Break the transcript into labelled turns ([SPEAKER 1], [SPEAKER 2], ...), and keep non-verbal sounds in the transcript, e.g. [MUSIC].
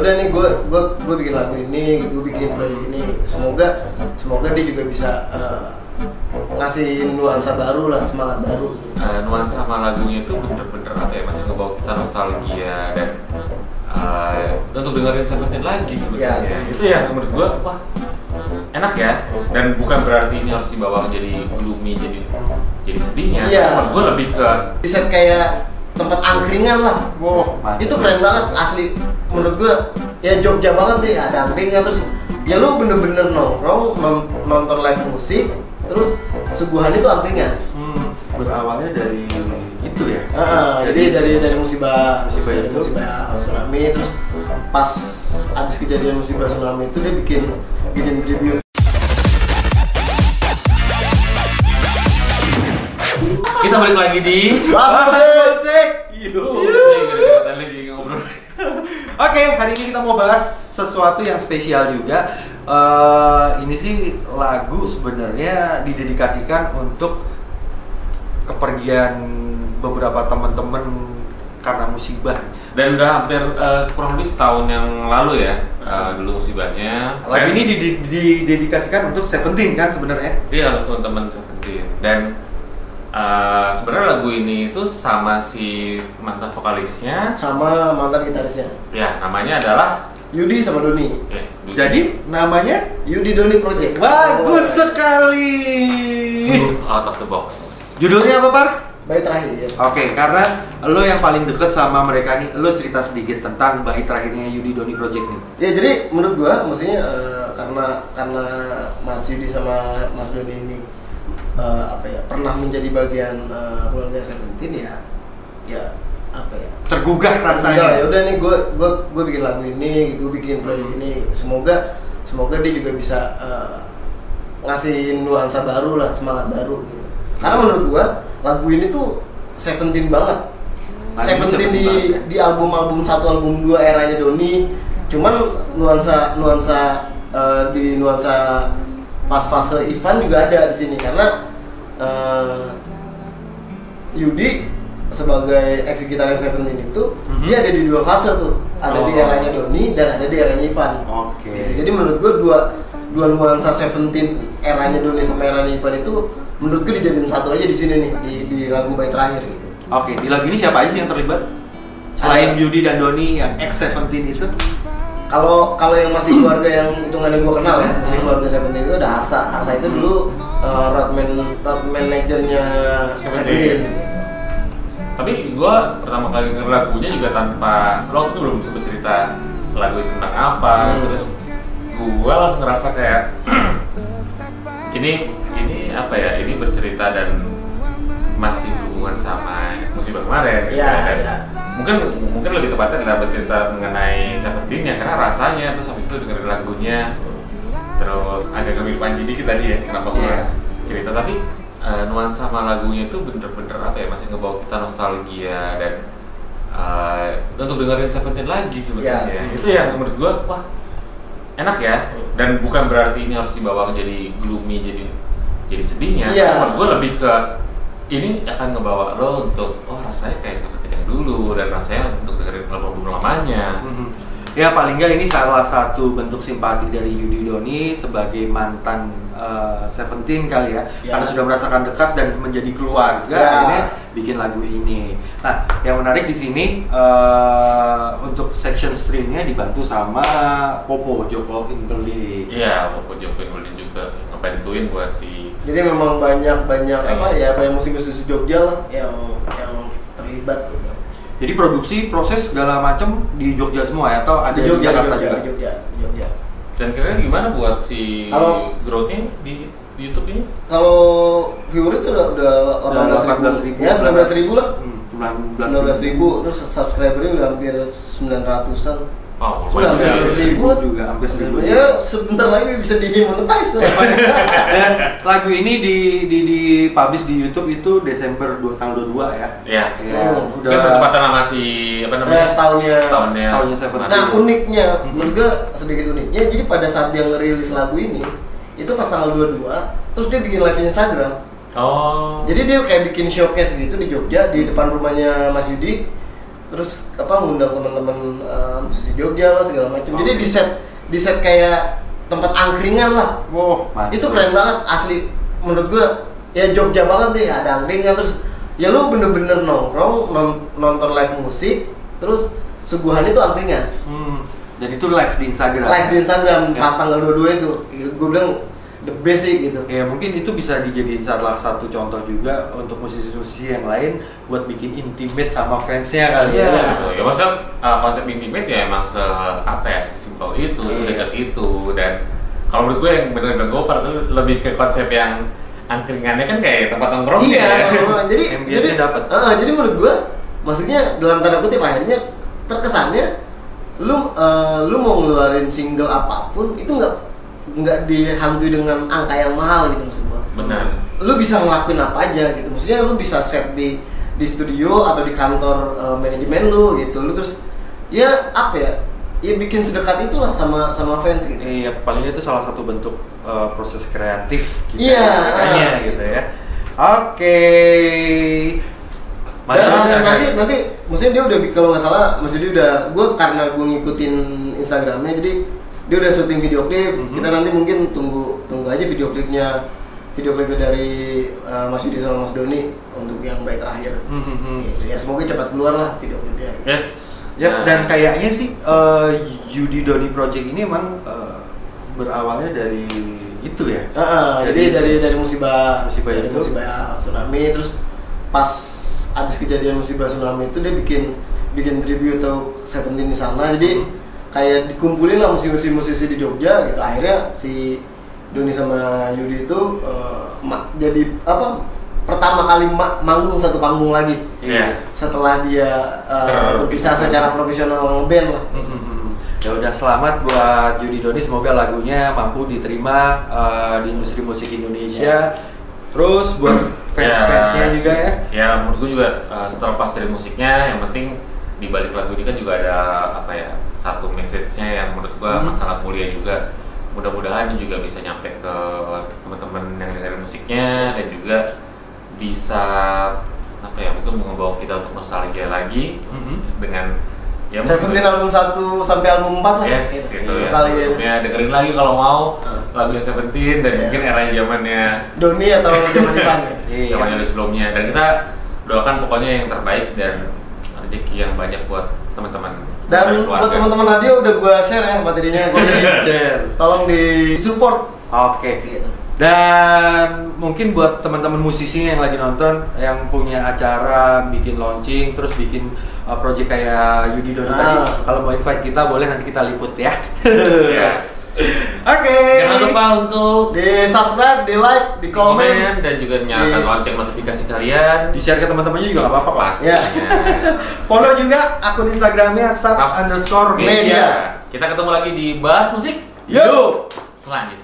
[SPEAKER 1] udah nih gue gue gue bikin lagu ini gue bikin proyek ini. Semoga semoga dia juga bisa eh, ngasih nuansa baru lah semangat baru.
[SPEAKER 2] Eh, nuansa sama lagunya itu bener-bener apa ya masih ngebawa kita nostalgia dan eh, untuk dengerin Seventeen lagi sebenarnya.
[SPEAKER 1] Ya.
[SPEAKER 2] itu ya menurut gua wah enak ya. Dan bukan berarti ini harus dibawa jadi gloomy jadi jadi sedihnya.
[SPEAKER 1] Iya.
[SPEAKER 2] menurut gua lebih ke
[SPEAKER 1] di set kayak tempat angkringan lah.
[SPEAKER 3] Wow, mantap.
[SPEAKER 1] itu keren banget asli menurut gue ya Jogja banget nih ada angkringan terus ya lu bener-bener nongkrong non- nonton live musik terus suguhan itu angkringan
[SPEAKER 3] Hmm, berawalnya dari itu ya.
[SPEAKER 1] Ah, jadi dari dari musibah
[SPEAKER 3] Musibah
[SPEAKER 1] dari
[SPEAKER 3] itu.
[SPEAKER 1] musibah tsunami terus pas abis kejadian musibah tsunami itu dia bikin bikin tribute
[SPEAKER 2] kita balik lagi di
[SPEAKER 1] Wah,
[SPEAKER 3] musik.
[SPEAKER 2] Nih, gara-gara tadi lagi ngobrol
[SPEAKER 3] Oke, hari ini kita mau bahas sesuatu yang spesial juga. Eh, ini sih lagu sebenarnya didedikasikan untuk kepergian beberapa teman-teman karena musibah.
[SPEAKER 2] dan udah hampir eh, kurang lebih setahun yang lalu ya eh, dulu musibahnya
[SPEAKER 3] Lagu ini didedikasikan untuk Seventeen kan sebenarnya.
[SPEAKER 2] Iya untuk teman-teman Seventeen dan uh, sebenarnya lagu ini itu sama si mantan vokalisnya
[SPEAKER 1] sama mantan gitarisnya
[SPEAKER 2] ya namanya adalah
[SPEAKER 1] Yudi sama Doni
[SPEAKER 2] Dudi.
[SPEAKER 3] Jadi namanya
[SPEAKER 1] Yudi Doni Project
[SPEAKER 3] bagus sekali.
[SPEAKER 2] Sungguh out of the box.
[SPEAKER 3] Judulnya apa, Par?
[SPEAKER 1] baik terakhir
[SPEAKER 3] Oke, karena lo yang paling deket sama mereka nih, lo cerita sedikit tentang bait terakhirnya Yudi Doni Project nih.
[SPEAKER 1] ya jadi menurut gua maksudnya eh, karena karena Mas Yudi sama Mas Doni ini eh, apa ya pernah menjadi bagian eh, keluarga Seventeen ya ya apa ya
[SPEAKER 3] Tergugah
[SPEAKER 1] ya
[SPEAKER 3] rasanya.
[SPEAKER 1] udah nih gue gue gue bikin lagu ini gue bikin proyek ini. Semoga semoga dia juga bisa eh, ngasih nuansa baru lah semangat baru gitu. karena menurut gua lagu ini tuh Seventeen banget. Seventeen di
[SPEAKER 3] banget ya.
[SPEAKER 1] di album album satu album dua eranya Doni. Cuman nuansa nuansa eh, di nuansa pas fase Ivan juga ada di sini. Karena eh, Yudi sebagai gitaris Seventeen itu
[SPEAKER 3] Mhm.
[SPEAKER 1] dia ada di dua fase tuh ada di
[SPEAKER 2] Oh.
[SPEAKER 1] eranya Doni dan ada di eranya Ivan
[SPEAKER 3] Oke.
[SPEAKER 1] Gitu. jadi menurut gua dua dua nuansa Seventeen eranya Doni sama eranya Ivan itu menurut gua dijadiin satu aja di sini nih di, di lagu bayi terakhir gitu
[SPEAKER 3] Oke, di lagu ini siapa aja sih yang terlibat? Selain. Yudi dan Doni yang X Seventeen itu?
[SPEAKER 1] kalau kalau yang masih keluarga yang hitungannya gue kenal ya masih keluarga Seventeen itu ada Harsa Harsa itu dulu uh, roadman road manajernya Seventeen
[SPEAKER 2] Tapi gua pertama kali denger lagunya juga tanpa lo tuh belum sempet cerita lagu itu tentang apa
[SPEAKER 1] Hmm.
[SPEAKER 2] terus gua langsung ngerasa kayak [CLEARS THROAT] ini ini apa ya ini bercerita dan masih berhubungan sama musibah kemarin
[SPEAKER 1] Iya,
[SPEAKER 2] ya. Dan
[SPEAKER 1] iya.
[SPEAKER 2] mungkin mungkin lebih tepatnya adalah bercerita mengenai Seventeen ya karena rasanya terus habis itu dengerin lagunya terus agak kemiripan dikit tadi ya kenapa gua
[SPEAKER 3] Iya.
[SPEAKER 2] cerita tapi eh, nuansa sama lagunya itu bener-bener apa ya masih ngebawa kita nostalgia dan eh, untuk dengerin Seventeen lagi sebenarnya
[SPEAKER 1] Iya.
[SPEAKER 2] itu yang menurut gua wah enak ya dan bukan berarti ini harus dibawa jadi gloomy jadi jadi sedihnya
[SPEAKER 1] Iya.
[SPEAKER 2] menurut gua lebih ke ini akan ngebawa lo untuk oh rasanya kayak Seventeen yang dulu dan rasanya untuk dengerin album lamanya
[SPEAKER 3] Mhm. Ya paling nggak ini salah satu bentuk simpati dari Yudi Doni sebagai mantan eh, Seventeen kali ya,
[SPEAKER 1] Ya.
[SPEAKER 3] karena sudah merasakan dekat dan menjadi keluarga
[SPEAKER 1] Ya.
[SPEAKER 3] akhirnya bikin lagu ini. Nah yang menarik di sini eh, untuk section streamnya dibantu sama Popo Joko Inberli.
[SPEAKER 2] iya walaupun Jokowi Berlin juga ngebantuin buat si
[SPEAKER 1] jadi memang banyak banyak apa ya banyak musik-musik Jogja lah yang yang terlibat gitu.
[SPEAKER 3] Jadi produksi proses segala macam di Jogja semua ya atau ada
[SPEAKER 1] di Jogja, di
[SPEAKER 3] Jakarta
[SPEAKER 1] Jogja,
[SPEAKER 3] juga?
[SPEAKER 1] di Jogja, di Jogja.
[SPEAKER 2] dan kira-kira gimana buat si
[SPEAKER 1] Kalau-
[SPEAKER 2] growth-nya di, di YouTube ini
[SPEAKER 1] Kalau viewer itu udah udah 18 ribu, ya 19 ribu lah.
[SPEAKER 3] Hmm,
[SPEAKER 1] 19 ribu, terus subscribernya udah hampir 900an.
[SPEAKER 2] Oh,
[SPEAKER 1] Sudah hampir
[SPEAKER 2] ya.
[SPEAKER 1] seribu lah.
[SPEAKER 3] juga hampir seribu.
[SPEAKER 1] Ya sebentar lagi bisa dimonetize. [LAUGHS]
[SPEAKER 3] Dan lagu ini di di di publish di YouTube itu Desember 2 tanggal 22 ya.
[SPEAKER 2] Iya.
[SPEAKER 3] Ya,
[SPEAKER 1] Hmm.
[SPEAKER 3] udah
[SPEAKER 2] Kan bertepatan sama si apa
[SPEAKER 1] Eh,
[SPEAKER 2] namanya?
[SPEAKER 1] setahunnya.
[SPEAKER 2] Setahunnya.
[SPEAKER 3] Setahunnya Seventeen.
[SPEAKER 1] Nah uniknya,
[SPEAKER 3] Mhm.
[SPEAKER 1] menurut gue sedikit uniknya, jadi pada saat dia ngerilis lagu ini, itu pas tanggal 22, terus dia bikin live Instagram.
[SPEAKER 2] Oh.
[SPEAKER 1] Jadi dia kayak bikin showcase gitu di Jogja di depan rumahnya Mas Yudi. terus apa ngundang teman-teman eh, musisi Jogja lah segala macam jadi di set di set kayak tempat angkringan lah
[SPEAKER 3] Wow, mantap.
[SPEAKER 1] itu keren banget asli menurut gua ya Jogja banget nih ada angkringan terus ya lu bener-bener nongkrong non- nonton live musik terus suguhan itu angkringan
[SPEAKER 3] Hmm, dan itu live di Instagram.
[SPEAKER 1] live di Instagram
[SPEAKER 3] Ya.
[SPEAKER 1] pas tanggal 22 itu gue bilang the best sih gitu
[SPEAKER 3] Ya mungkin itu bisa dijadiin salah satu contoh juga untuk musisi-musisi yang lain buat bikin intimate sama fansnya kali
[SPEAKER 1] Iya.
[SPEAKER 3] ya.
[SPEAKER 2] gitu. Ya maksudnya uh, konsep intimate ya emang se apa ya simpel itu,
[SPEAKER 3] Iya.
[SPEAKER 2] sedekat itu dan kalau menurut gue yang bener-bener gopar tuh lebih ke konsep yang angkringannya kan kayak tempat nongkrong
[SPEAKER 1] iya
[SPEAKER 2] ya.
[SPEAKER 1] nongkrong. jadi [LAUGHS] jadi
[SPEAKER 3] dapet.
[SPEAKER 1] eh, jadi menurut gua maksudnya dalam tanda kutip akhirnya terkesannya lu eh, lu mau ngeluarin single apa pun itu nggak nggak dihantui dengan angka yang mahal gitu maksud gua
[SPEAKER 2] Benar.
[SPEAKER 1] lu bisa ngelakuin apa aja gitu maksudnya lu bisa set di di studio atau di kantor eh, manajemen lu gitu lu terus ya apa ya ya bikin sedekat itulah sama sama fans gitu
[SPEAKER 3] Iya, paling itu salah satu bentuk uh, proses kreatif kita
[SPEAKER 1] Iya.
[SPEAKER 3] makanya gitu ya. Oke.
[SPEAKER 1] dan,
[SPEAKER 3] Mantap.
[SPEAKER 1] dan
[SPEAKER 2] Mantap.
[SPEAKER 1] nanti nanti maksudnya dia udah kalau nggak salah maksudnya dia udah gue karena gue ngikutin instagramnya jadi dia udah syuting video klip
[SPEAKER 3] Mhm.
[SPEAKER 1] kita nanti mungkin tunggu tunggu aja video klipnya video klipnya dari uh, Mas Yudi sama Mas Doni untuk yang baik terakhir
[SPEAKER 3] Hmm, hmm, hmm.
[SPEAKER 1] Gitu. ya semoga cepat keluar lah video klipnya
[SPEAKER 2] Yes.
[SPEAKER 3] Yap,
[SPEAKER 2] Nah,
[SPEAKER 3] dan kayaknya sih uh, Yudi Doni Project ini emang uh, berawalnya dari itu ya.
[SPEAKER 1] Ah, ah, jadi dari dari musibah
[SPEAKER 3] Musibah
[SPEAKER 1] dari
[SPEAKER 3] itu.
[SPEAKER 1] musibah tsunami terus pas abis kejadian musibah tsunami itu dia bikin bikin tribute atau Seventeen di sana jadi
[SPEAKER 3] Hmm.
[SPEAKER 1] kayak dikumpulin lah musisi-musisi di Jogja gitu akhirnya si Doni sama Yudi itu ma- jadi apa pertama kali ma- manggung satu panggung lagi
[SPEAKER 2] Iya.
[SPEAKER 1] setelah dia eh,
[SPEAKER 2] Terpisah.
[SPEAKER 1] berpisah secara profesional ngeband lah
[SPEAKER 3] Hmm, hmm, hmm. Ya udah selamat buat Yudi Doni semoga lagunya mampu diterima uh, di industri musik Indonesia. Terus buat fans-fansnya juga ya.
[SPEAKER 2] Ya menurut gue juga uh, terlepas dari musiknya, yang penting di balik lagu ini kan juga ada apa ya satu message-nya yang menurut gue
[SPEAKER 1] Hmm.
[SPEAKER 2] sangat mulia juga. Mudah-mudahan juga bisa nyampe ke teman-teman yang dengerin musiknya dan juga bisa apa ya mungkin membawa kita untuk nostalgia lagi
[SPEAKER 3] Mhm.
[SPEAKER 2] dengan ya
[SPEAKER 1] Seventeen album 1 sampai album 4 lah
[SPEAKER 2] Yes,
[SPEAKER 1] gitu.
[SPEAKER 2] itu ya.
[SPEAKER 1] Nostalgia.
[SPEAKER 2] Sebelumnya dengerin lagi kalau mau
[SPEAKER 1] Ah.
[SPEAKER 2] lagunya Seventeen dan
[SPEAKER 1] Iya.
[SPEAKER 2] mungkin era zamannya
[SPEAKER 1] Doni atau zaman Ivan ya? [LAUGHS]
[SPEAKER 3] Iya.
[SPEAKER 2] zamannya dari sebelumnya. Dan kita doakan pokoknya yang terbaik dan rezeki yang banyak buat teman-teman
[SPEAKER 1] Dan buat teman-teman radio udah gua share ya materinya, [LAUGHS] jadi
[SPEAKER 3] Share.
[SPEAKER 1] tolong di support.
[SPEAKER 3] Oke.
[SPEAKER 1] Gitu.
[SPEAKER 3] Dan mungkin buat teman-teman musisi yang lagi nonton yang punya acara bikin launching terus bikin uh, project kayak Yudi Doni
[SPEAKER 1] Ah.
[SPEAKER 3] tadi, kalau mau invite kita boleh nanti kita liput ya.
[SPEAKER 2] Yes. [LAUGHS]
[SPEAKER 3] Oke.
[SPEAKER 2] Jangan lupa untuk
[SPEAKER 1] Di subscribe, di like, di komen.
[SPEAKER 2] komen dan juga nyalakan
[SPEAKER 1] Di-
[SPEAKER 2] lonceng notifikasi kalian.
[SPEAKER 3] Di share ke teman-temannya juga nggak apa-apa kelas.
[SPEAKER 1] Ya. [LAUGHS]
[SPEAKER 3] Follow juga akun Instagramnya subs
[SPEAKER 2] Subs
[SPEAKER 3] underscore
[SPEAKER 1] media.
[SPEAKER 3] media.
[SPEAKER 2] Kita ketemu lagi di bahas musik
[SPEAKER 3] Yuk.
[SPEAKER 2] selanjutnya.